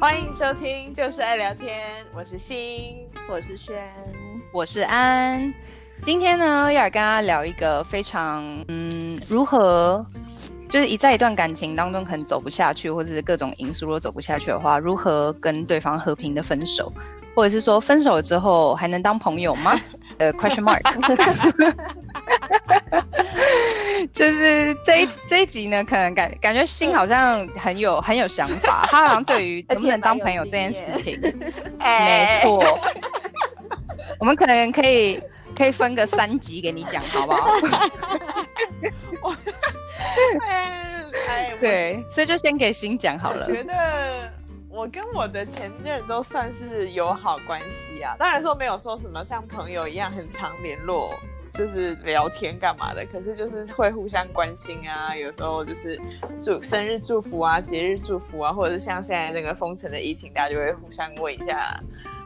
欢迎收听，就是爱聊天。我是欣，我是轩，我是安。今天呢，要来跟大家聊一个非常嗯，如何就是一在一段感情当中可能走不下去，或者是各种因素如果走不下去的话，如何跟对方和平的分手，或者是说分手了之后还能当朋友吗？呃，question mark。就是这一 这一集呢，可能感感觉心好像很有很有想法，他好像对于能不能当朋友这件事情，没错，我们可能可以可以分个三集给你讲，好不好？对，所以就先给心讲好了。觉得我跟我的前任都算是友好关系啊，当然说没有说什么像朋友一样很常联络。就是聊天干嘛的，可是就是会互相关心啊，有时候就是祝生日祝福啊、节日祝福啊，或者是像现在那个封城的疫情，大家就会互相问一下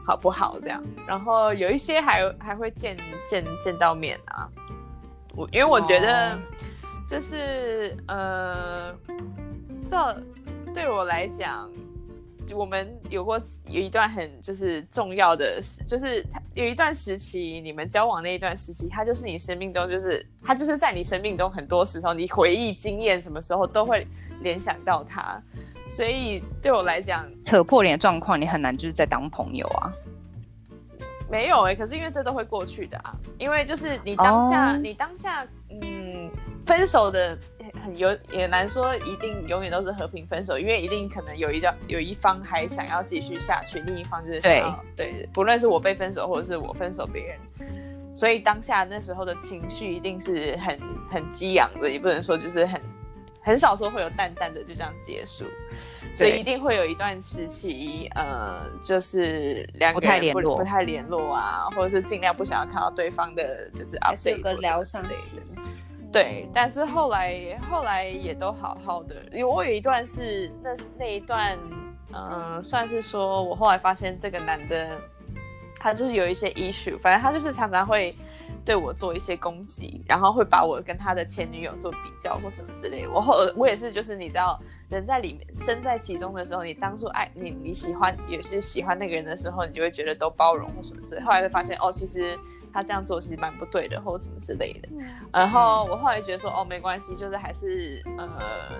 好不好这样。然后有一些还还会见见见到面啊。我因为我觉得就是、oh. 呃，这对我来讲。我们有过有一段很就是重要的，就是有一段时期，你们交往那一段时期，他就是你生命中，就是他就是在你生命中很多时候，你回忆经验什么时候都会联想到他，所以对我来讲，扯破脸的状况，你很难就是在当朋友啊。没有哎、欸，可是因为这都会过去的啊，因为就是你当下，oh. 你当下，嗯，分手的。很有也难说一定永远都是和平分手，因为一定可能有一段有一方还想要继续下去，另一方就是想要对，对，不论是我被分手或者是我分手别人，所以当下那时候的情绪一定是很很激昂的，也不能说就是很很少说会有淡淡的就这样结束，所以一定会有一段时期，呃，就是两个人不太联络，不太联络啊，或者是尽量不想要看到对方的，就是 update 个疗伤的。对，但是后来后来也都好好的，因为我有一段是那那一段，嗯、算是说我后来发现这个男的，他就是有一些 issue，反正他就是常常会对我做一些攻击，然后会把我跟他的前女友做比较或什么之类。我后我也是，就是你知道，人在里面身在其中的时候，你当初爱你你喜欢也是喜欢那个人的时候，你就会觉得都包容或什么之类。后来就发现哦，其实。他这样做其实蛮不对的，或者什么之类的。嗯、然后我后来觉得说，哦，没关系，就是还是呃，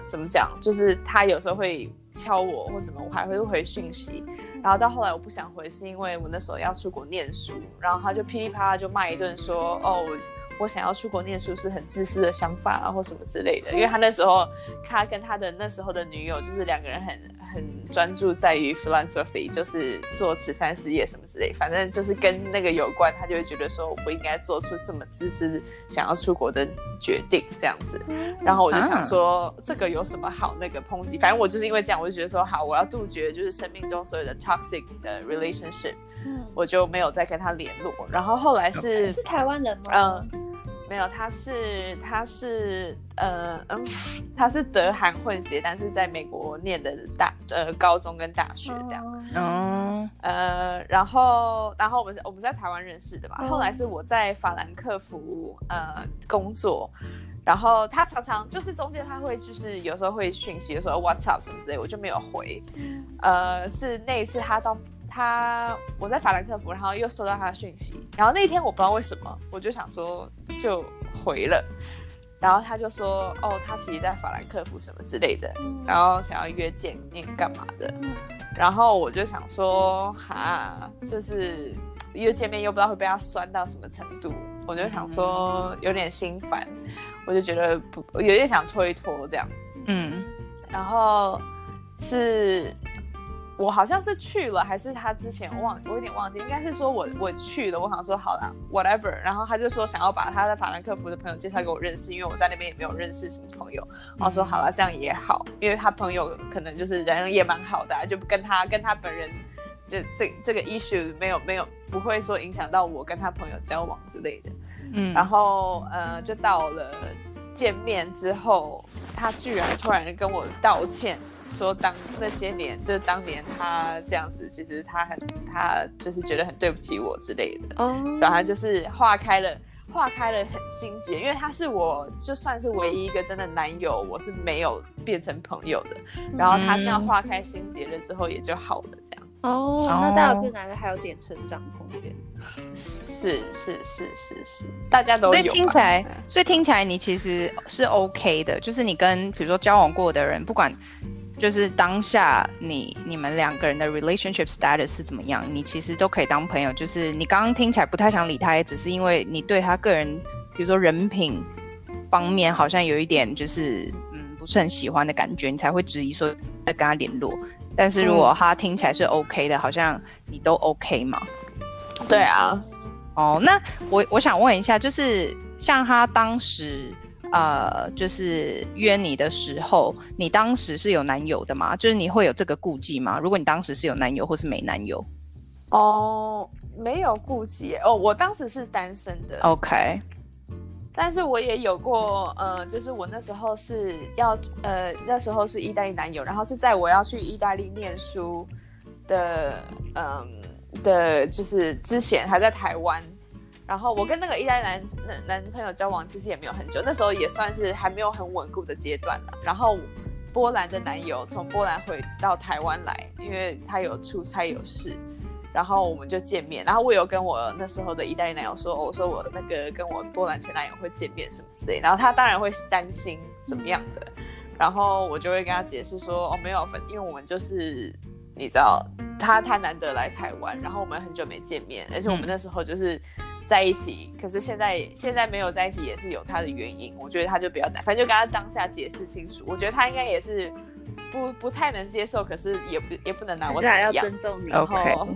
怎么讲，就是他有时候会敲我或什么，我还会回讯息。然后到后来我不想回，是因为我那时候要出国念书，然后他就噼里啪啦就骂一顿，说，哦，我，我想要出国念书是很自私的想法啊，或什么之类的。因为他那时候，他跟他的那时候的女友，就是两个人很。很专注在于 philanthropy，就是做慈善事业什么之类，反正就是跟那个有关，他就会觉得说我不应该做出这么自私想要出国的决定这样子。然后我就想说，啊、这个有什么好那个抨击？反正我就是因为这样，我就觉得说好，我要杜绝就是生命中所有的 toxic 的 relationship，嗯，我就没有再跟他联络。然后后来是是台湾人吗？嗯。没有，他是他是呃嗯，他是德韩混血，但是在美国念的大呃高中跟大学这样。嗯呃，然后然后我们我们在台湾认识的嘛，后来是我在法兰克福呃工作，然后他常常就是中间他会就是有时候会讯息，有时候 WhatsApp 什么之类，我就没有回。呃，是那一次他到。他我在法兰克福，然后又收到他的讯息，然后那一天我不知道为什么，我就想说就回了，然后他就说哦，他其实在法兰克福什么之类的，然后想要约见面干嘛的，然后我就想说哈，就是约见面又不知道会被他酸到什么程度，我就想说有点心烦，我就觉得不有点想拖一拖这样，嗯，然后是。我好像是去了，还是他之前我忘，我有点忘记，应该是说我我去了。我想说好了，whatever。然后他就说想要把他在法兰克福的朋友介绍给我认识，因为我在那边也没有认识什么朋友。然后说好了，这样也好，因为他朋友可能就是人也蛮好的，就跟他跟他本人这这这个 issue 没有没有不会说影响到我跟他朋友交往之类的。嗯，然后呃，就到了见面之后，他居然突然跟我道歉。说当那些年，就是当年他这样子，其实他很，他就是觉得很对不起我之类的。哦，然后就是化开了，化开了很心结，因为他是我就算是唯一一个真的男友，我是没有变成朋友的。然后他这样化开心结了之后，也就好了这样。哦，那代表这男的还有点成长空间。是是是是是，大家都有。所以听起来，所以听起来你其实是 OK 的，就是你跟比如说交往过的人，不管。就是当下你你们两个人的 relationship status 是怎么样，你其实都可以当朋友。就是你刚刚听起来不太想理他，也只是因为你对他个人，比如说人品方面好像有一点就是嗯不是很喜欢的感觉，你才会质疑说在跟他联络。但是如果他听起来是 OK 的，好像你都 OK 嘛？对啊。哦，那我我想问一下，就是像他当时。呃，就是约你的时候，你当时是有男友的吗？就是你会有这个顾忌吗？如果你当时是有男友或是没男友？哦，没有顾忌哦，我当时是单身的。OK，但是我也有过，呃，就是我那时候是要，呃，那时候是意大利男友，然后是在我要去意大利念书的，嗯、呃，的，就是之前还在台湾。然后我跟那个意大利男男男朋友交往其实也没有很久，那时候也算是还没有很稳固的阶段了。然后波兰的男友从波兰回到台湾来，因为他有出差有事，然后我们就见面。然后我有跟我那时候的意大利男友说，我说我那个跟我波兰前男友会见面什么之类。然后他当然会担心怎么样的，然后我就会跟他解释说，哦没有分，因为我们就是你知道他他难得来台湾，然后我们很久没见面，而且我们那时候就是。在一起，可是现在现在没有在一起也是有他的原因。我觉得他就比较难，反正就跟他当下解释清楚。我觉得他应该也是不不太能接受，可是也不也不能拿我怎么要尊重你。然后，Okay.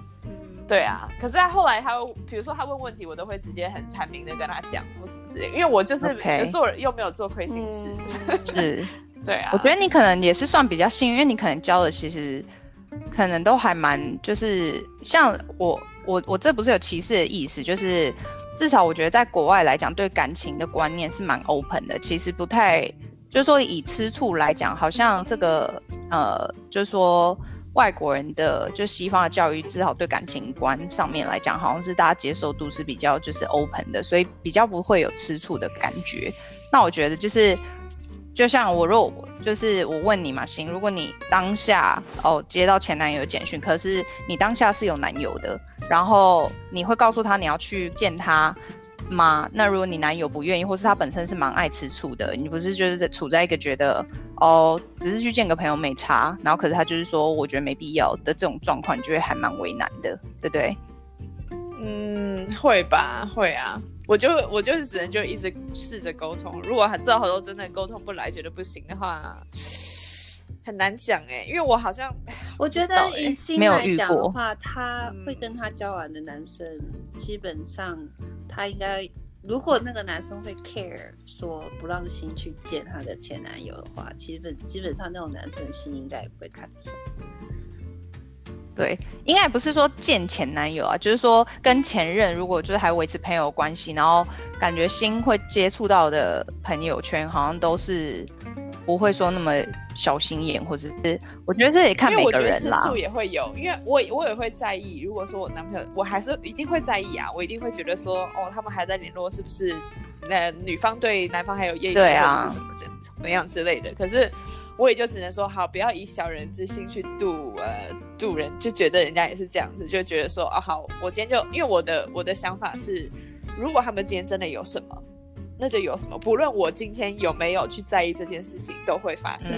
对啊。可是他后来他，比如说他问问题，我都会直接很坦明的跟他讲或什么之类，因为我就是做人又没有做亏心事。是，对啊。我觉得你可能也是算比较幸运，因为你可能交的其实可能都还蛮，就是像我。我我这不是有歧视的意思，就是至少我觉得在国外来讲，对感情的观念是蛮 open 的。其实不太，就是说以吃醋来讲，好像这个呃，就是说外国人的就西方的教育，至少对感情观上面来讲，好像是大家接受度是比较就是 open 的，所以比较不会有吃醋的感觉。那我觉得就是。就像我若就是我问你嘛，行，如果你当下哦接到前男友简讯，可是你当下是有男友的，然后你会告诉他你要去见他吗？那如果你男友不愿意，或是他本身是蛮爱吃醋的，你不是就是在处在一个觉得哦只是去见个朋友没差，然后可是他就是说我觉得没必要的这种状况，你就会还蛮为难的，对不对？嗯，会吧，会啊。我就我就是只能就一直试着沟通，如果之后都真的沟通不来，觉得不行的话，很难讲哎、欸，因为我好像我觉得以心来讲的话，他会跟他交往的男生，基本上他应该，如果那个男生会 care 说不让心去见他的前男友的话，基本基本上那种男生心应该也不会看得上。对，应该也不是说见前男友啊，就是说跟前任如果就是还维持朋友关系，然后感觉新会接触到的朋友圈，好像都是不会说那么小心眼，或者是我觉得这也看每个人啦。因为我觉得次数也会有，因为我我也会在意。如果说我男朋友，我还是一定会在意啊，我一定会觉得说，哦，他们还在联络，是不是？那女方对男方还有意思，对啊，或者是什么怎么样之类的。可是。我也就只能说好，不要以小人之心去度呃度人，就觉得人家也是这样子，就觉得说哦好，我今天就因为我的我的想法是，如果他们今天真的有什么，那就有什么，不论我今天有没有去在意这件事情，都会发生。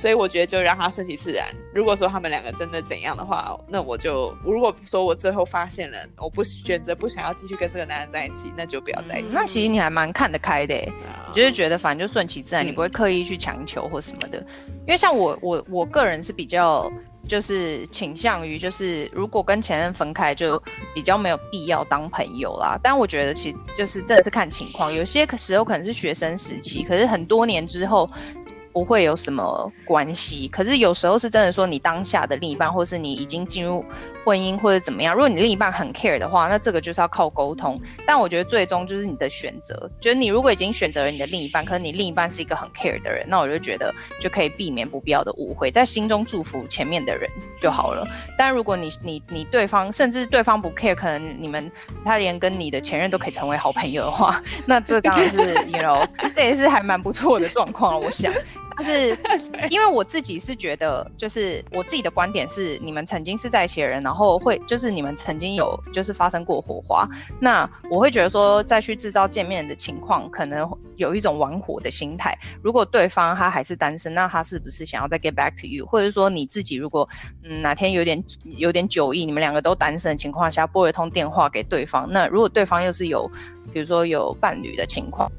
所以我觉得就让他顺其自然。如果说他们两个真的怎样的话，那我就如果说我最后发现了，我不选择不想要继续跟这个男人在一起，那就不要在一起。嗯、那其实你还蛮看得开的，就是觉得反正就顺其自然，嗯、你不会刻意去强求或什么的。因为像我我我个人是比较就是倾向于就是如果跟前任分开，就比较没有必要当朋友啦。但我觉得其实就是真的是看情况，有些时候可能是学生时期，可是很多年之后。不会有什么关系，可是有时候是真的说，你当下的另一半，或是你已经进入婚姻或者怎么样。如果你另一半很 care 的话，那这个就是要靠沟通。但我觉得最终就是你的选择，就是你如果已经选择了你的另一半，可是你另一半是一个很 care 的人，那我就觉得就可以避免不必要的误会，在心中祝福前面的人就好了。但如果你你你对方甚至对方不 care，可能你们他连跟你的前任都可以成为好朋友的话，那这当然是 you know 这也是还蛮不错的状况，我想。是，因为我自己是觉得，就是我自己的观点是，你们曾经是在一起的人，然后会就是你们曾经有就是发生过火花，那我会觉得说再去制造见面的情况，可能有一种玩火的心态。如果对方他还是单身，那他是不是想要再 get back to you？或者说你自己如果嗯哪天有点有点酒意，你们两个都单身的情况下拨一通电话给对方，那如果对方又是有比如说有伴侣的情况。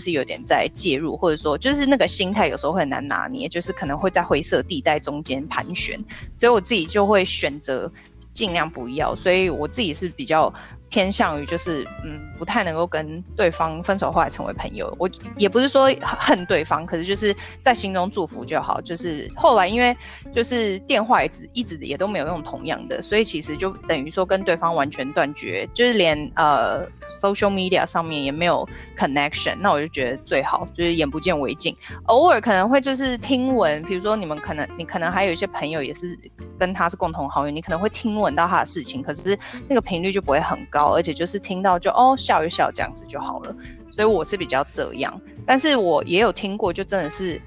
是有点在介入，或者说就是那个心态有时候会很难拿捏，就是可能会在灰色地带中间盘旋，所以我自己就会选择尽量不要，所以我自己是比较。偏向于就是嗯，不太能够跟对方分手后来成为朋友。我也不是说恨对方，可是就是在心中祝福就好。就是后来因为就是电话一直一直也都没有用同样的，所以其实就等于说跟对方完全断绝，就是连呃 social media 上面也没有 connection。那我就觉得最好就是眼不见为净。偶尔可能会就是听闻，比如说你们可能你可能还有一些朋友也是跟他是共同好友，你可能会听闻到他的事情，可是那个频率就不会很高。而且就是听到就哦笑一笑这样子就好了，所以我是比较这样，但是我也有听过，就真的是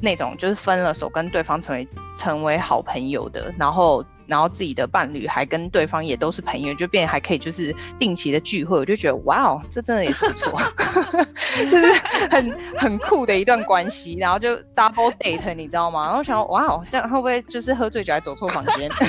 那种就是分了手跟对方成为成为好朋友的，然后然后自己的伴侣还跟对方也都是朋友，就变还可以就是定期的聚会，我就觉得哇哦，这真的也是不错，就是很很酷的一段关系，然后就 double date 你知道吗？然后想哇哦，这样会不会就是喝醉酒还走错房间？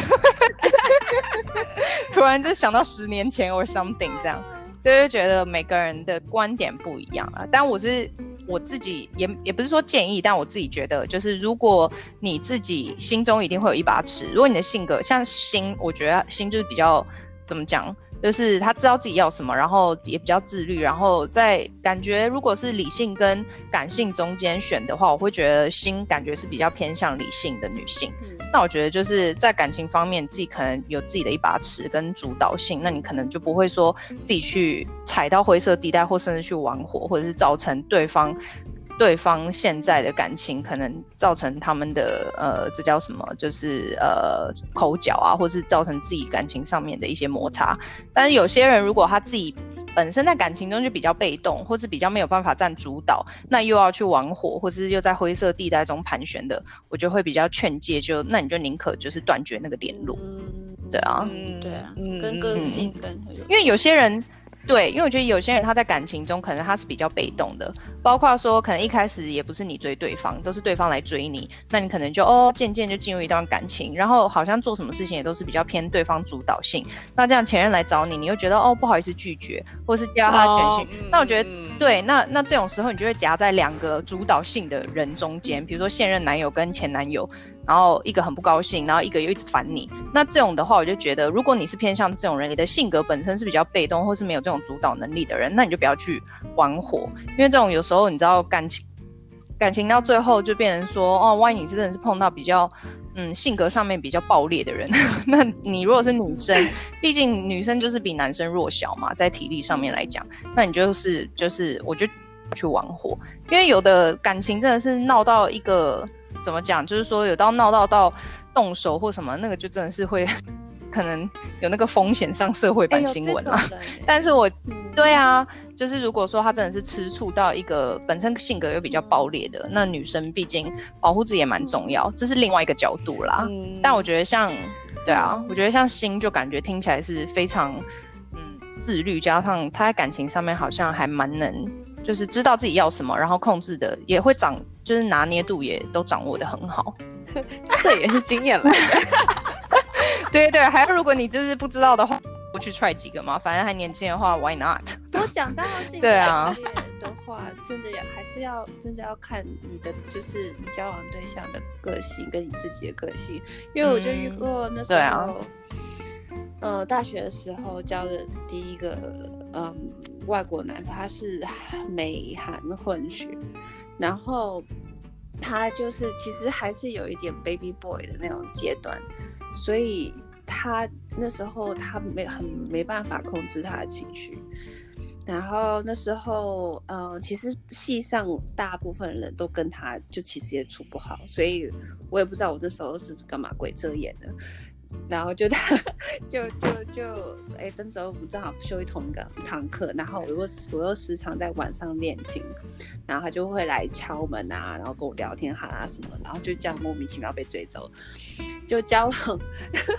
突然就想到十年前 or something 这样，所以就觉得每个人的观点不一样啊。但我是我自己也也不是说建议，但我自己觉得就是，如果你自己心中一定会有一把尺，如果你的性格像心，我觉得心就是比较怎么讲，就是他知道自己要什么，然后也比较自律，然后在感觉如果是理性跟感性中间选的话，我会觉得心感觉是比较偏向理性的女性。那我觉得就是在感情方面，自己可能有自己的一把尺跟主导性，那你可能就不会说自己去踩到灰色地带，或甚至去玩火，或者是造成对方对方现在的感情可能造成他们的呃，这叫什么？就是呃口角啊，或是造成自己感情上面的一些摩擦。但是有些人如果他自己本身在感情中就比较被动，或是比较没有办法占主导，那又要去玩火，或是又在灰色地带中盘旋的，我就会比较劝诫，就那你就宁可就是断绝那个联络。嗯，对啊，嗯，对啊，跟个性跟，因为有些人。对，因为我觉得有些人他在感情中可能他是比较被动的，包括说可能一开始也不是你追对方，都是对方来追你，那你可能就哦渐渐就进入一段感情，然后好像做什么事情也都是比较偏对方主导性。那这样前任来找你，你又觉得哦不好意思拒绝，或是叫他卷进，那我觉得对，那那这种时候你就会夹在两个主导性的人中间，比如说现任男友跟前男友。然后一个很不高兴，然后一个又一直烦你。那这种的话，我就觉得，如果你是偏向这种人，你的性格本身是比较被动，或是没有这种主导能力的人，那你就不要去玩火，因为这种有时候你知道感情，感情到最后就变成说，哦，万一你真的是碰到比较，嗯，性格上面比较爆裂的人，那你如果是女生，毕竟女生就是比男生弱小嘛，在体力上面来讲，那你就是就是，我就去玩火，因为有的感情真的是闹到一个。怎么讲？就是说有到闹到到动手或什么，那个就真的是会 可能有那个风险上社会版新闻啊。欸、但是我，对啊，就是如果说他真的是吃醋到一个本身性格又比较暴烈的，那女生毕竟保护自己也蛮重要，这是另外一个角度啦。嗯、但我觉得像，对啊，我觉得像心就感觉听起来是非常嗯自律，加上他在感情上面好像还蛮能，就是知道自己要什么，然后控制的也会长。就是拿捏度也都掌握的很好，这也是经验来的。对对，还有如果你就是不知道的话，不去 try 几个嘛，反正还年轻的话，why not？我讲到 对啊的话，真的要还是要真的要看你的就是你交往对象的个性跟你自己的个性，因为我就遇过那时候，嗯啊、呃，大学的时候交的第一个嗯外国男朋友，他是美韩混血。然后他就是其实还是有一点 baby boy 的那种阶段，所以他那时候他没很没办法控制他的情绪。然后那时候，呃，其实戏上大部分人都跟他就其实也处不好，所以我也不知道我那时候是干嘛鬼遮眼的。然后就他，就就就，哎，那时候我们正好修一同一个堂课，然后我又我又时常在晚上练琴，然后他就会来敲门啊，然后跟我聊天哈什么，然后就这样莫名其妙被追走，就交往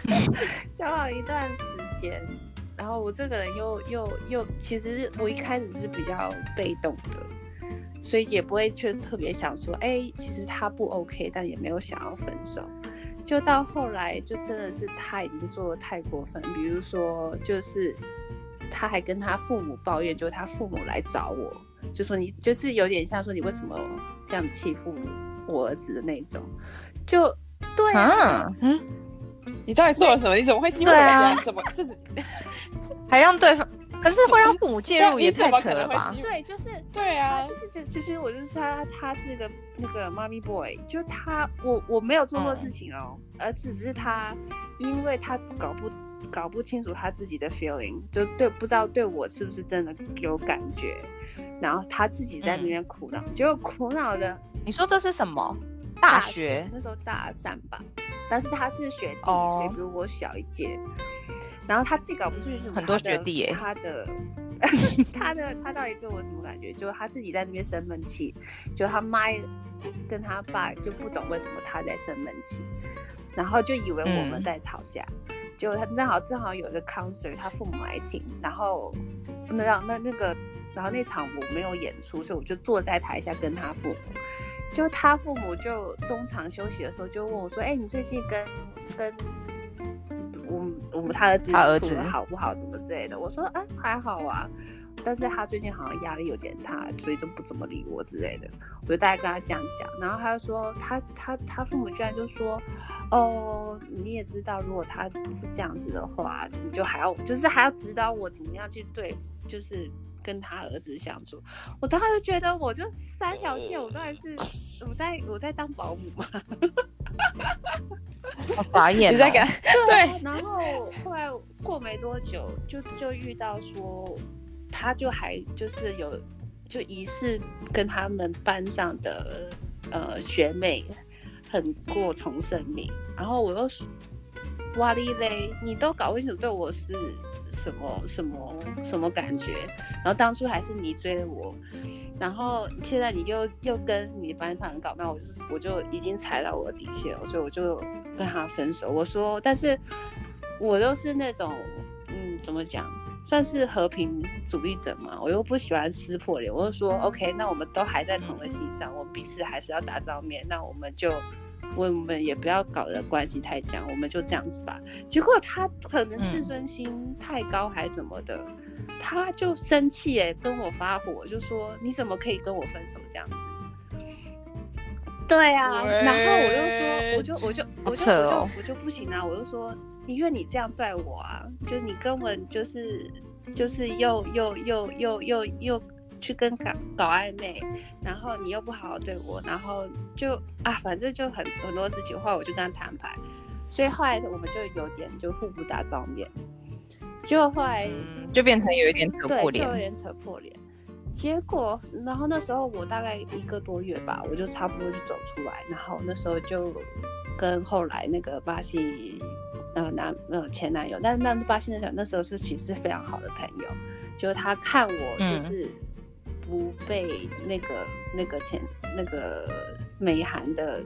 交往一段时间。然后我这个人又又又，其实我一开始是比较被动的，所以也不会去特别想说，哎，其实他不 OK，但也没有想要分手。就到后来，就真的是他已经做的太过分，比如说，就是他还跟他父母抱怨，就他父母来找我，就说你就是有点像说你为什么这样欺负我儿子的那种，就对啊，嗯。你到底做了什么？你怎么会欺负人家？怎么这是还让对方？可是会让父母介入也太扯了吧？对，就是对啊，就是就其实我就是他，他是个那个妈咪 boy，就他我我没有做错事情哦，嗯、而只是他，因为他搞不搞不清楚他自己的 feeling，就对不知道对我是不是真的有感觉，然后他自己在那边苦恼，结果苦恼的，你说这是什么？大学，大学那时候大三吧，但是他是学弟，所以比我小一届。然后他自己搞不出去什么，很多学弟耶。他的 他的他到底对我什么感觉？就他自己在那边生闷气，就他妈跟他爸就不懂为什么他在生闷气，然后就以为我们在吵架。结果、嗯、他正好正好有一个 concert，他父母来听，然后那让那那个，然后那场我没有演出，所以我就坐在台下跟他父母。就他父母就中场休息的时候就问我说：“哎、欸，你最近跟跟我们我们他儿子他儿子好不好什么之类的？”我说：“哎、欸，还好啊，但是他最近好像压力有点大，所以就不怎么理我之类的。”我就大概跟他这样讲，然后他就说：“他他他父母居然就说，哦，你也知道，如果他是这样子的话，你就还要就是还要指导我怎么样去对，就是。”跟他儿子相处，我当时就觉得我就三条线，我当然是我在我在当保姆嘛，好傻眼，你在干？对。然后后来过没多久，就就遇到说，他就还就是有就疑似跟他们班上的呃学妹很过从甚密，然后我又说哇哩嘞，你都搞不清楚对我是。什么什么什么感觉？然后当初还是你追的我，然后现在你又又跟你班上人搞，那我就我就已经踩到我的底线了，所以我就跟他分手。我说，但是我又是那种嗯，怎么讲，算是和平主义者嘛，我又不喜欢撕破脸。我就说，OK，那我们都还在同个戏上，我们彼此还是要打照面，那我们就。我们也不要搞得关系太僵，我们就这样子吧。结果他可能自尊心太高还是什么的，嗯、他就生气哎，跟我发火，就说你怎么可以跟我分手这样子？对啊，然后我又说，我就我就我就我就我就不行啊，我就说，因为你这样对我啊，就你根本就是就是又又又又又又。去跟搞搞暧昧，然后你又不好好对我，然后就啊，反正就很很多事情。后来我就跟他摊牌，所以后来我们就有点就互不打照面。结果后来、嗯、就变成有一点扯破脸，对，就有点扯破脸。结果，然后那时候我大概一个多月吧，我就差不多就走出来，然后那时候就跟后来那个巴西呃男呃前男友，但是那巴西那那时候是其实是非常好的朋友，就是他看我就是。嗯不被那个那个前那个美韩的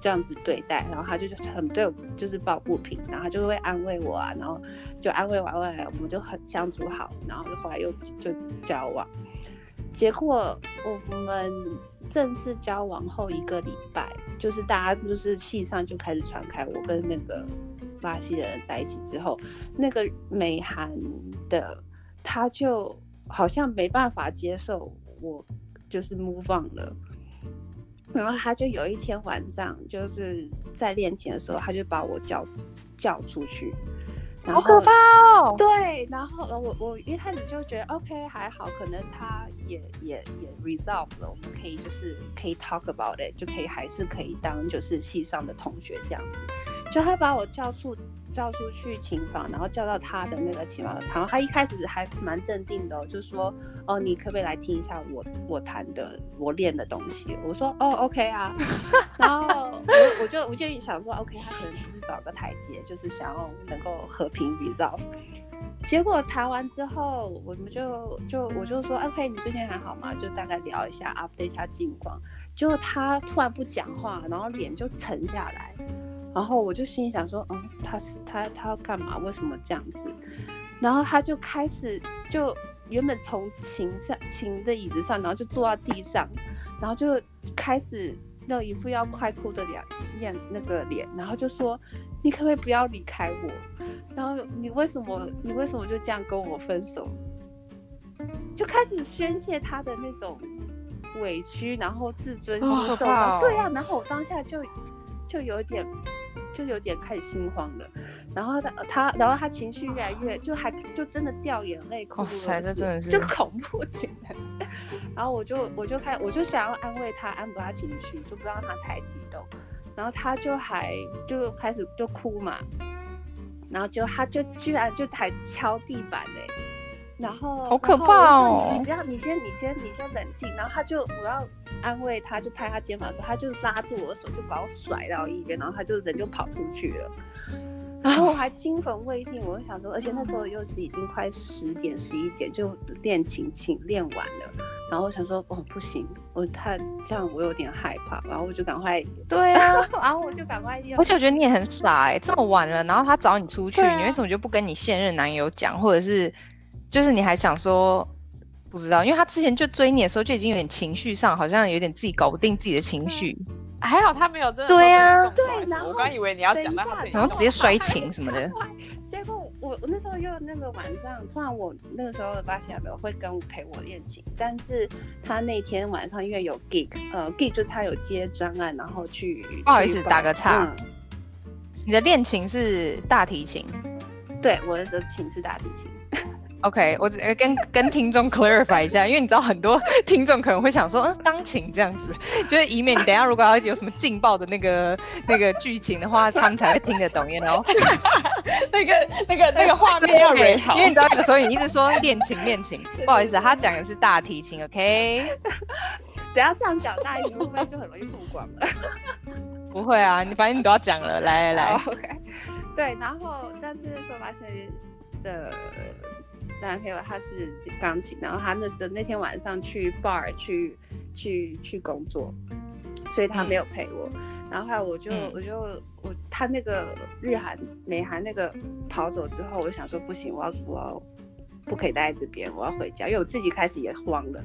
这样子对待，然后他就是很对我就是抱不平，然后他就会安慰我啊，然后就安慰完完，我们就很相处好，然后就后来又就交往。结果我们正式交往后一个礼拜，就是大家就是戏上就开始传开我跟那个巴西的人在一起之后，那个美韩的他就。好像没办法接受我就是 move on 了，然后他就有一天晚上就是在练琴的时候，他就把我叫叫出去，好可怕哦！对，然后我我一开始就觉得 OK 还好，可能他也也也 resolve 了，我们可以就是可以 talk about it，就可以还是可以当就是系上的同学这样子，就他把我叫出叫出去琴房，然后叫到他的那个琴房，然后他一开始还蛮镇定的、哦，就说：“哦，你可不可以来听一下我我弹的我练的东西？”我说：“哦，OK 啊。”然后我我就我就想说：“OK，他可能只是找个台阶，就是想要能够和平 resolve。”结果弹完之后，我们就就我就说：“OK，你最近还好吗？”就大概聊一下，update 一下近况。结果他突然不讲话，然后脸就沉下来。然后我就心里想说，嗯，他是他他要干嘛？为什么这样子？然后他就开始就原本从琴上琴的椅子上，然后就坐到地上，然后就开始那一副要快哭的脸，脸那个脸，然后就说：“你可不可以不要离开我？然后你为什么你为什么就这样跟我分手？”就开始宣泄他的那种委屈，然后自尊心受伤。对呀、啊，然后我当下就就有点。就有点开始心慌了，然后他他，然后他情绪越来越，就还就真的掉眼泪，哇塞，这真的是就恐怖起来。然后我就我就开我就想要安慰他，安抚他情绪，就不让他太激动。然后他就还就开始就哭嘛，然后就他就居然就还敲地板嘞，然后好可怕哦！你不要，你先你先你先冷静。然后他就我要。安慰他，就拍他肩膀的时候，他就拉住我的手，就把我甩到一边，然后他就人就跑出去了。然后我还惊魂未定，我就想说，而且那时候又是已经快十点十一点，就练琴琴练完了。然后我想说，哦，不行，我他这样我有点害怕，然后我就赶快 对啊，然后我就赶快。而且我觉得你也很傻哎、欸，这么晚了，然后他找你出去，啊、你为什么就不跟你现任男友讲，或者是就是你还想说？不知道，因为他之前就追你的时候就已经有点情绪上，好像有点自己搞不定自己的情绪。还好他没有真的对呀、啊，对，我刚以为你要讲到他，然后直接摔琴什么的。结果我我那时候又那个晚上，突然我那个时候的巴西亚没有会跟我陪我练琴，但是他那天晚上因为有 gig，呃，gig 就是他有接专案，然后去。不好意思，打个岔。嗯、你的练琴是大提琴？对，我的琴是大提琴。OK，我跟跟听众 clarify 一下，因为你知道很多听众可能会想说，嗯，钢琴这样子，就是以免你等一下如果要有什么劲爆的那个那个剧情的话，他们才会听得懂，然后那个那个那个画面要美好，因为你知道有时候你一直说练琴练琴，不好意思，他讲的是大提琴，OK？等下这样讲，大提琴会不会就很容易曝光了？不会啊，你反正你都要讲了，来来来，OK？对，然后但是说发现的。男朋友他是钢琴，然后他那的那天晚上去 bar 去去去工作，所以他没有陪我。嗯、然后后来我就我就我他那个日韩美韩那个跑走之后，我就想说不行，我要我要不可以待在这边，我要回家，因为我自己开始也慌了。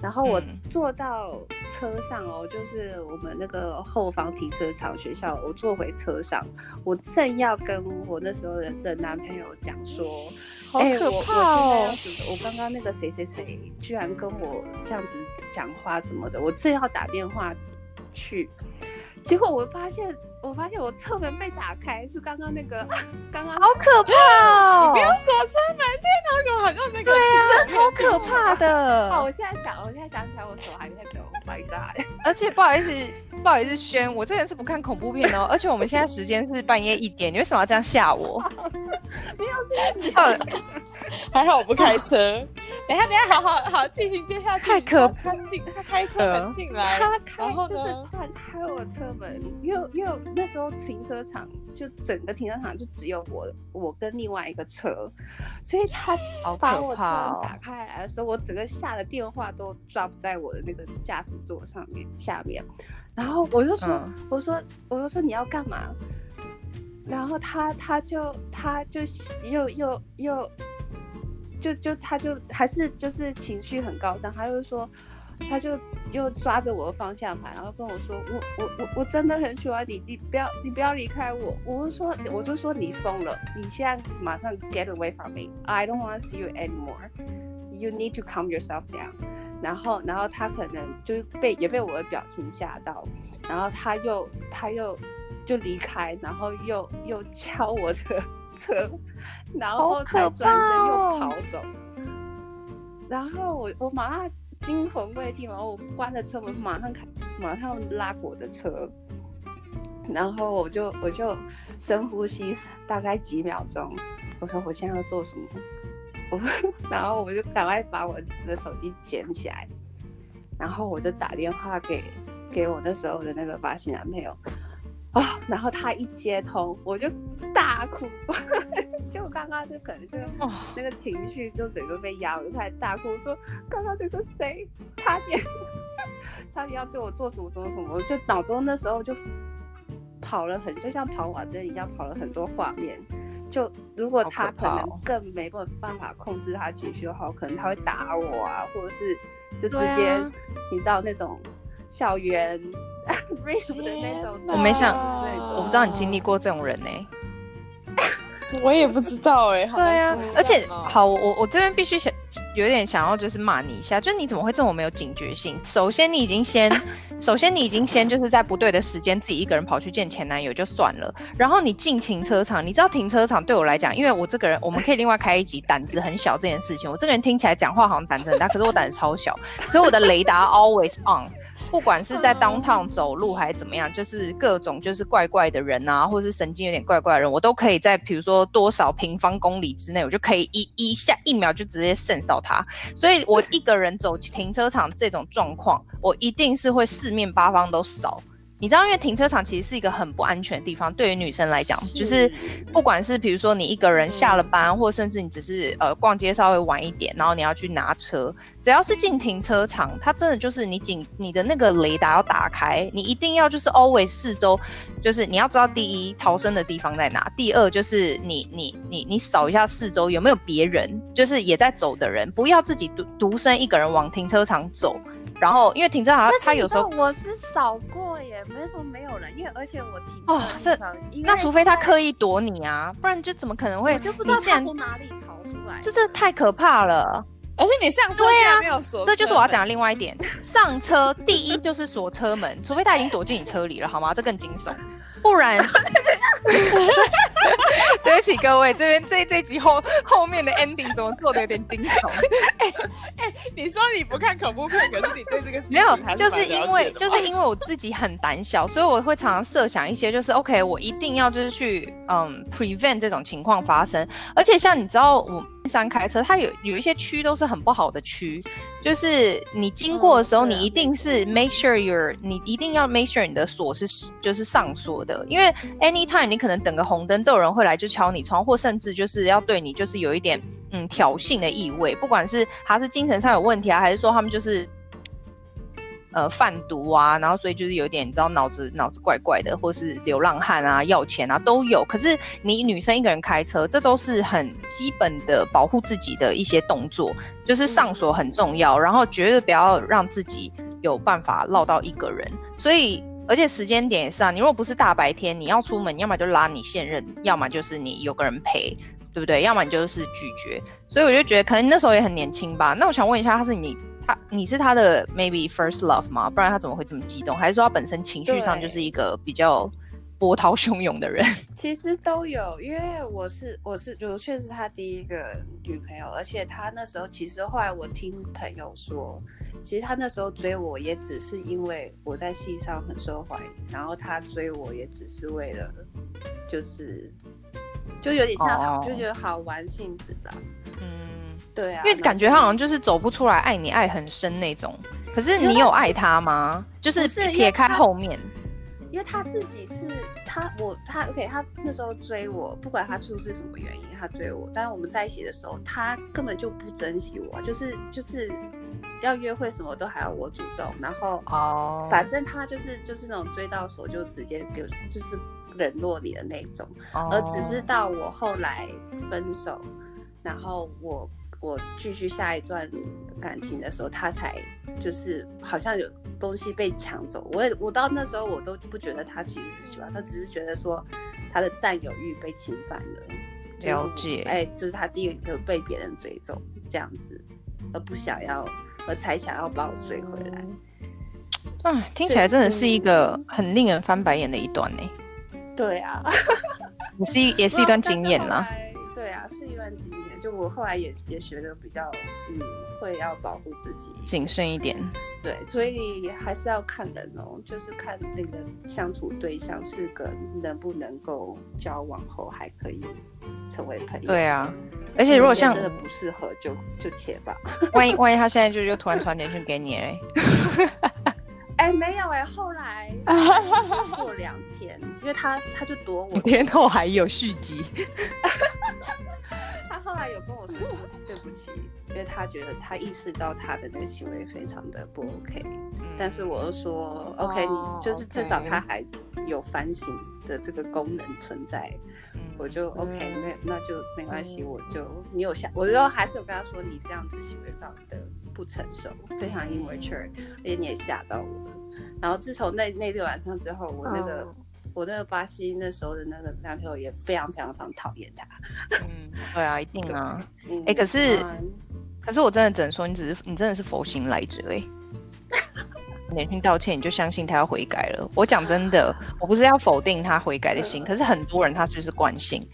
然后我坐到车上哦，就是我们那个后方停车场学校，我坐回车上，我正要跟我那时候的的男朋友讲说。好可怕哦！我刚刚那个谁谁谁居然跟我这样子讲话什么的，我正要打电话去，结果我发现。我发现我侧门被打开，是刚刚那个，刚刚好可怕哦！你不要锁车门，天哪，我好像那个，对啊，超可怕的。哦，我现在想，我现在想起来，我手还在抖。Oh my god！而且不好意思，不好意思，轩，我这人是不看恐怖片哦。而且我们现在时间是半夜一点，你为什么要这样吓我？没有，是还好我不开车。等一下，等一下，好好好，进行接下去。太可怕！他进，他开车门进来，他开就是突然开我车门，又又。那时候停车场就整个停车场就只有我，我跟另外一个车，所以他把我车打开来的时候，我整个下的电话都抓不在我的那个驾驶座上面下面，然后我就说，嗯、我说，我就说你要干嘛？然后他他就他就又又又就就他就还是就是情绪很高涨，他就说。他就又抓着我的方向盘，然后跟我说：“我我我我真的很喜欢你，你不要你不要离开我。”我就说：“我就说你疯了，你现在马上 get away from me. I don't want to see you anymore. You need to calm yourself down.” 然后然后他可能就被也被我的表情吓到，然后他又他又就离开，然后又又敲我的 车，然后再转身又跑走。然后我我马上。惊魂未定，然后我关了车门，马上开，马上拉我的车，然后我就我就深呼吸大概几秒钟。我说我现在要做什么？我 然后我就赶快把我的手机捡起来，然后我就打电话给给我那时候的那个发型男朋友。啊、哦！然后他一接通，我就大哭，就刚刚就可能就那个情绪就整个被压，我就开始大哭，说刚刚那个谁差点 差点要对我做什么什么什么，就脑中那时候就跑了很，就像跑马灯一样跑了很多画面。就如果他可能更没办法控制他情绪的话，可能他会打我啊，或者是就直接、啊、你知道那种校园。我没想，我不知道你经历过这种人呢、欸。我也不知道哎、欸。对啊，而且好，我我这边必须想有点想要就是骂你一下，就是你怎么会这么没有警觉性？首先你已经先，首先你已经先就是在不对的时间自己一个人跑去见前男友就算了，然后你进停车场，你知道停车场对我来讲，因为我这个人我们可以另外开一集胆子很小这件事情，我这个人听起来讲话好像胆子很大，可是我胆子超小，所以我的雷达 always on。不管是在 downtown 走路还是怎么样，就是各种就是怪怪的人啊，或者是神经有点怪怪的人，我都可以在比如说多少平方公里之内，我就可以一一下一秒就直接 sense 到他。所以我一个人走停车场这种状况，我一定是会四面八方都扫。你知道，因为停车场其实是一个很不安全的地方，对于女生来讲，就是不管是比如说你一个人下了班，或甚至你只是呃逛街稍微晚一点，然后你要去拿车，只要是进停车场，它真的就是你警你的那个雷达要打开，你一定要就是 always 四周，就是你要知道第一逃生的地方在哪，第二就是你你你你扫一下四周有没有别人，就是也在走的人，不要自己独独身一个人往停车场走。然后，因为停车场，他有时候我是扫过耶，没什么没有人，因为而且我停哦，这那除非他刻意躲你啊，不然就怎么可能会？我就不知道他从哪里跑出来，就是太可怕了。而且你上车对啊，没有锁，这就是我要讲的另外一点。上车第一就是锁车门，除非他已经躲进你车里了，好吗？这更惊悚。不然，对不起各位，这边这这集后后面的 ending 怎么做的有点惊悚？哎哎，你说你不看恐怖片，可是你对这个没有，就是因为就是因为我自己很胆小，所以我会常常设想一些，就是 OK，我一定要就是去嗯 prevent 这种情况发生。而且像你知道我。山开车，它有有一些区都是很不好的区，就是你经过的时候，你一定是 make sure you're，你一定要 make sure 你的锁是就是上锁的，因为 anytime 你可能等个红灯都有人会来就敲你窗，或甚至就是要对你就是有一点嗯挑衅的意味，不管是他是精神上有问题啊，还是说他们就是。呃，贩毒啊，然后所以就是有点你知道脑子脑子怪怪的，或是流浪汉啊，要钱啊都有。可是你女生一个人开车，这都是很基本的保护自己的一些动作，就是上锁很重要，然后绝对不要让自己有办法落到一个人。所以而且时间点也是啊，你如果不是大白天，你要出门，要么就拉你现任，要么就是你有个人陪，对不对？要么你就是拒绝。所以我就觉得可能那时候也很年轻吧。那我想问一下，他是你？他，你是他的 maybe first love 吗？不然他怎么会这么激动？还是说他本身情绪上就是一个比较波涛汹涌的人？其实都有，因为我是我是我确实是他第一个女朋友，而且他那时候其实后来我听朋友说，其实他那时候追我也只是因为我在戏上很受欢迎，然后他追我也只是为了就是就有点像，oh. 就觉得好玩性质的，嗯。对啊，因为感觉他好像就是走不出来，爱你爱很深那种。可是你有爱他吗？就是撇开后面，因为他自己是他我他 OK，他那时候追我，不管他出是什么原因，他追我。但是我们在一起的时候，他根本就不珍惜我，就是就是要约会什么都还要我主动。然后哦，反正他就是就是那种追到手就直接就就是冷落你的那种。哦，而只是到我后来分手，然后我。我继续下一段感情的时候，他才就是好像有东西被抢走。我也我到那时候我都不觉得他其实是喜欢，他只是觉得说他的占有欲被侵犯了。了解，哎，就是他第一个就被别人追走这样子，而不想要，而才想要把我追回来。啊，听起来真的是一个很令人翻白眼的一段呢。对啊，也是一也是一段经验啦。就我后来也也学的比较，嗯，会要保护自己，谨慎一点。对，所以还是要看人哦，就是看那个相处对象是个能不能够交往后还可以成为朋友。对啊，而且如果像真的不适合就，就就切吧。万一万一他现在就就突然传简讯给你哎。哎，没有哎，后来 过两天，因为他他就躲我，天后还有续集。他后来有跟我说 对不起，因为他觉得他意识到他的那个行为非常的不 OK，嗯，但是我又说 OK，你就是至少他还有反省的这个功能存在，嗯，我就 OK，那，嗯，那就没关系，我就你有想，我就还是有跟他说你这样子行为上的。不成熟，非常 immature，而且你也吓到我了。然后自从那那个晚上之后，我那个、oh. 我那个巴西那时候的那个男朋友也非常非常非常讨厌他。嗯，对啊，一定啊。哎、嗯欸，可是、嗯、可是我真的只能说，你只是你真的是佛心来着哎。连续道歉，你就相信他要悔改了？我讲真的，我不是要否定他悔改的心，可是很多人他就是惯性。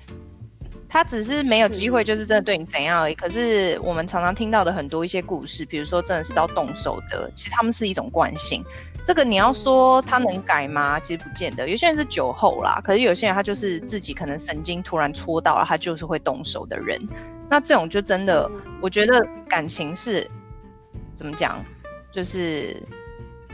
他只是没有机会，就是真的对你怎样而已。可是我们常常听到的很多一些故事，比如说真的是到动手的，其实他们是一种惯性。这个你要说他能改吗？其实不见得。有些人是酒后啦，可是有些人他就是自己可能神经突然戳到了，他就是会动手的人。那这种就真的，我觉得感情是怎么讲？就是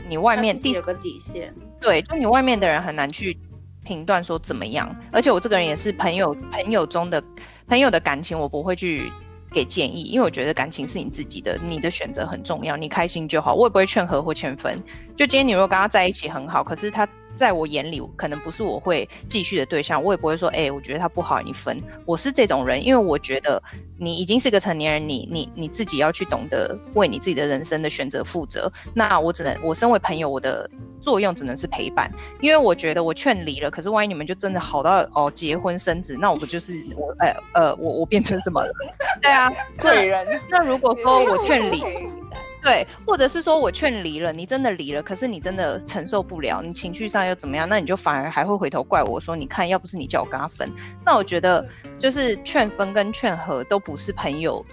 你外面第有个底线，对，就你外面的人很难去。评断说怎么样？而且我这个人也是朋友，朋友中的朋友的感情，我不会去给建议，因为我觉得感情是你自己的，你的选择很重要，你开心就好。我也不会劝和或劝分。就今天你如果跟他在一起很好，可是他在我眼里可能不是我会继续的对象，我也不会说，哎、欸，我觉得他不好，你分。我是这种人，因为我觉得你已经是个成年人，你你你自己要去懂得为你自己的人生的选择负责。那我只能，我身为朋友，我的。作用只能是陪伴，因为我觉得我劝离了，可是万一你们就真的好到哦结婚生子，那我不就是我呃呃我我变成什么了？对啊，罪人。那如果说我劝离，对，或者是说我劝离了，你真的离了，可是你真的承受不了，你情绪上又怎么样？那你就反而还会回头怪我说，你看要不是你叫我跟他分，那我觉得就是劝分跟劝和都不是朋友。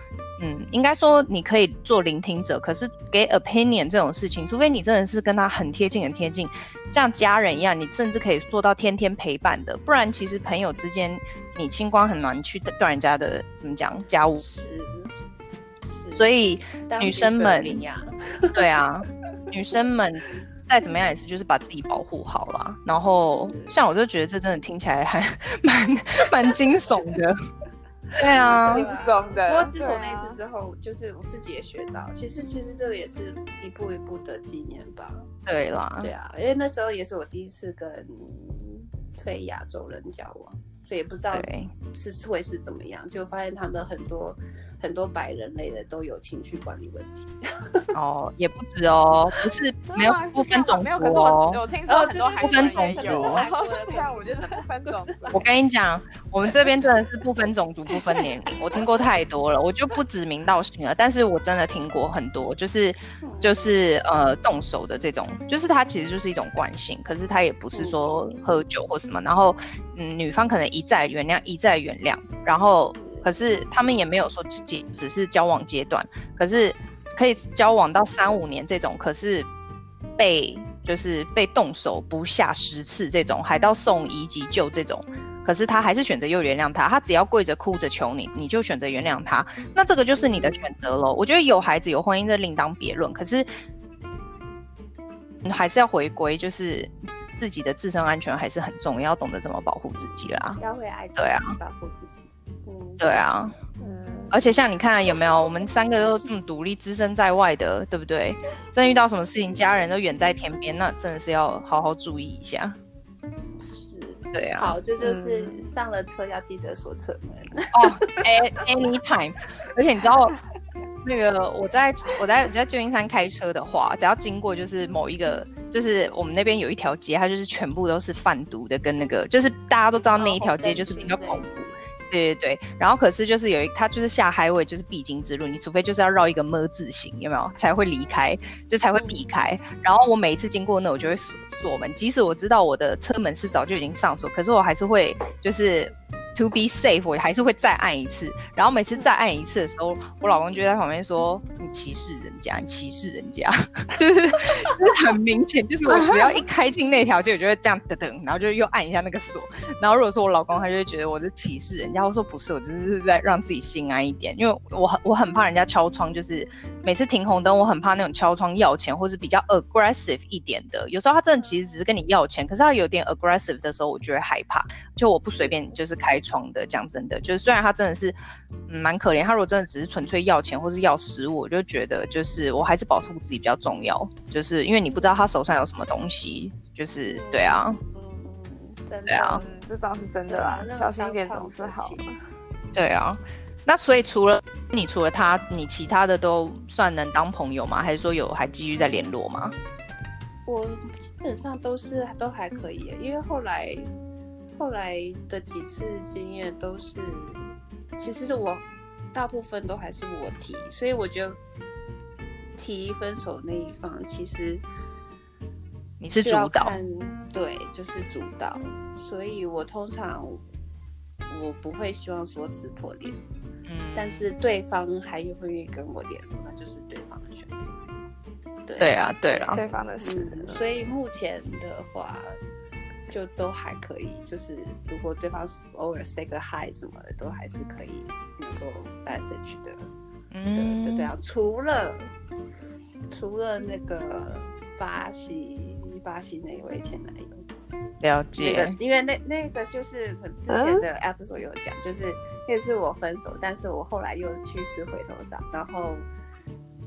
嗯，应该说你可以做聆听者，可是给 opinion 这种事情，除非你真的是跟他很贴近、很贴近，像家人一样，你甚至可以做到天天陪伴的。不然，其实朋友之间，你清光很难去断人家的怎么讲家务。是。所以女生们，对啊，女生们再怎么样也是就是把自己保护好了。然后，像我就觉得这真的听起来还蛮 蛮惊悚的。对啊，惊悚的。不过自从那次之后，就是我自己也学到，其实其实这也是一步一步的经验吧。对啦，对啊，因为那时候也是我第一次跟非亚洲人交往，所以也不知道是会是怎么样，就发现他们很多。很多白人类的都有情绪管理问题 哦，也不止哦，不是没有不分种族哦，我听说很多不分种族，对啊，我觉得不分种族。我跟你讲，我们这边真的是不分种族、不分年龄，我听过太多了，我就不指名道姓了。但是我真的听过很多，就是就是呃动手的这种，就是它其实就是一种惯性，可是它也不是说喝酒或什么，然后嗯，女方可能一再原谅，一再原谅，然后。可是他们也没有说只只是交往阶段，可是可以交往到三五年这种，可是被就是被动手不下十次这种，还到送医急救这种，可是他还是选择又原谅他，他只要跪着哭着求你，你就选择原谅他，那这个就是你的选择喽。我觉得有孩子有婚姻这另当别论，可是还是要回归，就是自己的自身安全还是很重要，要懂得怎么保护自己啦。要会爱自己，对啊，保护自己。对啊，嗯，而且像你看有没有，我们三个都这么独立，置身在外的，对不对？真遇到什么事情，家人都远在天边，那真的是要好好注意一下。是，对啊。好，这就是上了车要记得锁车门。哦，anytime。而且你知道，那个我在我在我在旧金山开车的话，只要经过就是某一个，就是我们那边有一条街，它就是全部都是贩毒的，跟那个就是大家都知道那一条街就是比较恐怖。对对对，然后可是就是有一，它就是下 highway 就是必经之路，你除非就是要绕一个么字形，有没有？才会离开，就才会避开。然后我每一次经过那，我就会锁锁门，即使我知道我的车门是早就已经上锁，可是我还是会就是 to be safe，我还是会再按一次。然后每次再按一次的时候，我老公就在旁边说：“你歧视人家，你歧视人家。”就是就是很明显，就是我只要一开进那条街，我就会这样噔噔，然后就又按一下那个锁。然后如果说我老公，他就会觉得我是歧视人家。我说不是，我只是在让自己心安一点，因为我很我很怕人家敲窗，就是每次停红灯，我很怕那种敲窗要钱或是比较 aggressive 一点的。有时候他真的其实只是跟你要钱，可是他有点 aggressive 的时候，我就会害怕。就我不随便就是开窗的，讲真的，就是虽然他真的是嗯蛮可怜，他如果真的只是纯粹要钱或是要食物，我就觉得就是我还是保护自己比较重要，就是因为你不知道他手上有什么东西，就是对啊，嗯，真的，对啊，这倒是真的啦，小心一点总是好。对啊，那所以除了你除了他，你其他的都算能当朋友吗？还是说有还继续在联络吗？我基本上都是都还可以，因为后来后来的几次经验都是，其实我大部分都还是我提，所以我觉得提分手那一方其实你是主导，对，就是主导，所以我通常。我不会希望说撕破脸，嗯，但是对方还愿不愿意跟我联络，那就是对方的选择。对对啊，对啊，对方的事。嗯，所以目前的话，就都还可以。就是如果对方偶尔 say 个 hi 什么的，都还是可以能够 message 的。嗯，对，对啊。除了除了那个巴西巴西那一位前男友。了解，那个、因为那那个就是很之前的 episode 有讲，嗯、就是那个是我分手，但是我后来又去吃回头草，然后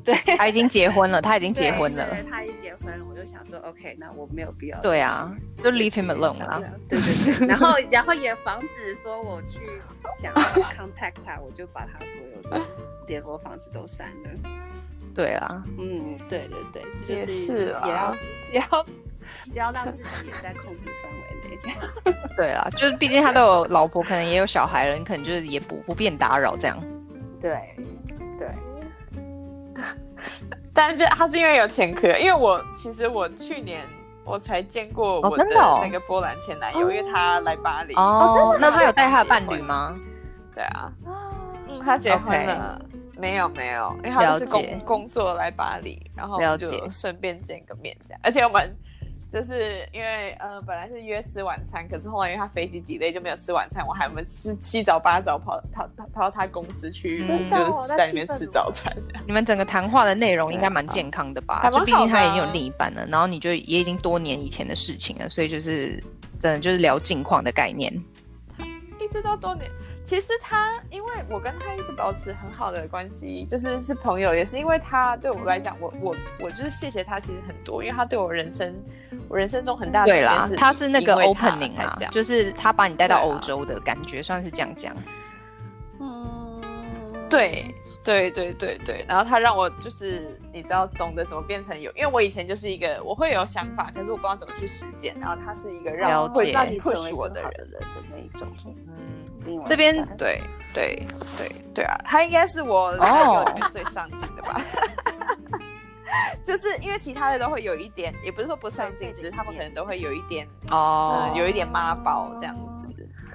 对，他已经结婚了，他已经结婚了，对，他已经结婚了，我就想说，OK，那我没有必要，对啊，就 leave him alone 啦，对对对，然后然后也防止说我去想要 contact 他，我就把他所有的联络方式都删了，对啊，嗯，对对对，也是啊，也要也要。不要让自己也在控制范围内。对啊，就是毕竟他都有老婆，可能也有小孩了，你可能就是也不不便打扰这样。对对。但是他是因为有前科，因为我其实我去年我才见过我的那个波兰前男友，哦、因为他来巴黎。哦，那他有带他的伴侣吗？对啊，嗯，他结婚了。Okay. 没有没有，因为他是工工作来巴黎，然后就顺便见个面这样，而且我们。就是因为呃本来是约吃晚餐，可是后来因为他飞机 delay 就没有吃晚餐，我还我们吃七早八早跑跑跑跑到他公司去，嗯、就是在里面吃早餐。你们整个谈话的内容应该蛮健康的吧？就毕竟他已经有另一半了，然后你就也已经多年以前的事情了，所以就是真的就是聊近况的概念。一直到多年。其实他，因为我跟他一直保持很好的关系，就是是朋友，也是因为他对我来讲，我我我就是谢谢他，其实很多，因为他对我人生，我人生中很大的。对啦，他是那个 opening 啊，就是他把你带到欧洲的感觉，算是这样讲。嗯，对对对对对，然后他让我就是你知道懂得怎么变成有，因为我以前就是一个我会有想法，可是我不知道怎么去实践，然后他是一个让我会让你 push 我的人的那一种。嗯。这边对对对对啊，他应该是我朋友里面最上进的吧？就是因为其他的都会有一点，也不是说不上进，只是他们可能都会有一点哦，有一点妈宝这样子。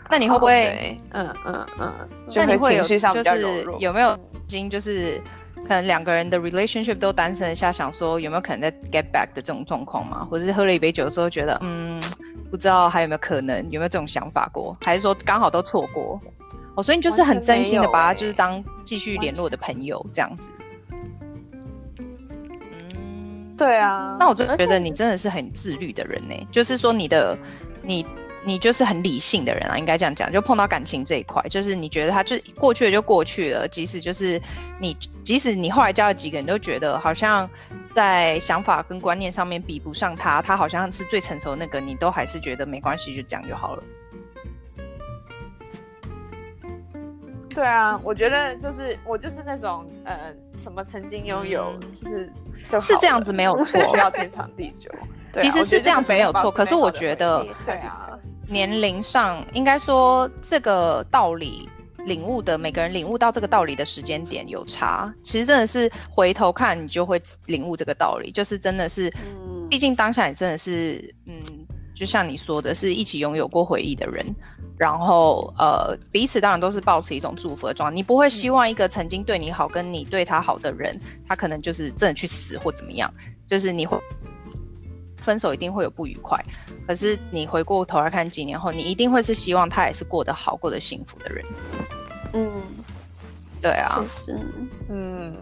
那你会不会？嗯嗯嗯，那你会有就是有没有已经就是可能两个人的 relationship 都单身一下，想说有没有可能在 get back 的这种状况嘛？或者是喝了一杯酒之后觉得嗯。不知道还有没有可能，有没有这种想法过？还是说刚好都错过？哦，所以你就是很真心的把他就是当继续联络的朋友这样子。嗯，对啊。那我真的觉得你真的是很自律的人呢。且就是说你的你你就是很理性的人啊，应该这样讲。就碰到感情这一块，就是你觉得他就过去了就过去了，即使就是你即使你后来交了几个人，都觉得好像。在想法跟观念上面比不上他，他好像是最成熟的那个，你都还是觉得没关系，就这样就好了。对啊，我觉得就是我就是那种呃，什么曾经拥有，就是就是这样子没有错，需要天长地久。对啊，其实是这样子没有错，可是我觉得，对啊，年龄上应该说这个道理。领悟的每个人领悟到这个道理的时间点有差，其实真的是回头看你就会领悟这个道理，就是真的是，毕竟当下你真的是，嗯，就像你说的，是一起拥有过回忆的人，然后呃，彼此当然都是保持一种祝福的状态。你不会希望一个曾经对你好、跟你对他好的人，他可能就是真的去死或怎么样，就是你会分手一定会有不愉快。可是你回过头来看，几年后，你一定会是希望他也是过得好、过得幸福的人。嗯，对啊，是，嗯。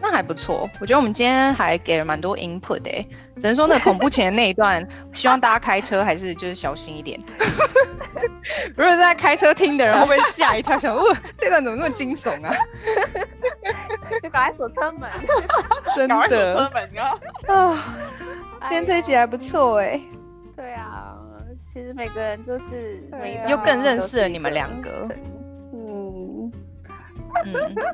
那还不错，我觉得我们今天还给了蛮多 input 的，只能说那恐怖前的那一段，希望大家开车还是就是小心一点。如果在开车听的人会不会吓一跳，想，哦，这段怎么那么惊悚啊？就赶快锁车门，真的，赶快锁车门啊！啊，今天这一集还不错哎。对啊，其实每个人就是又更认识了你们两个。嗯嗯。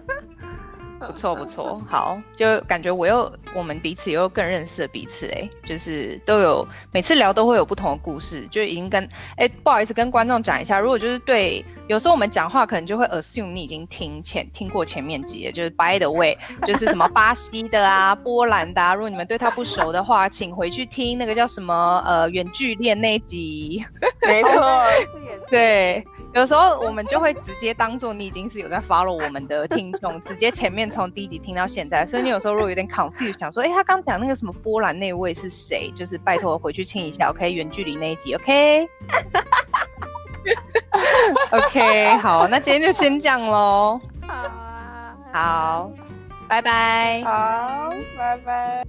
不错不错，好，就感觉我又我们彼此又更认识了彼此哎，就是都有每次聊都会有不同的故事，就已经跟哎不好意思跟观众讲一下，如果就是对有时候我们讲话可能就会 assume 你已经听前听过前面集，就是 by the way，就是什么巴西的啊、波兰的啊，如果你们对他不熟的话，请回去听那个叫什么呃远距恋那一集，没错，对。有时候我们就会直接当做你已经是有在 follow 我们的听众，直接前面从第一集听到现在，所以你有时候如果有点 confused，想说，哎、欸，他刚讲那个什么波兰那位是谁？就是拜托回去听一下，OK？远距离那一集，OK？OK，、okay? okay, 好，那今天就先这样喽。好啊，好，拜拜。好，拜拜。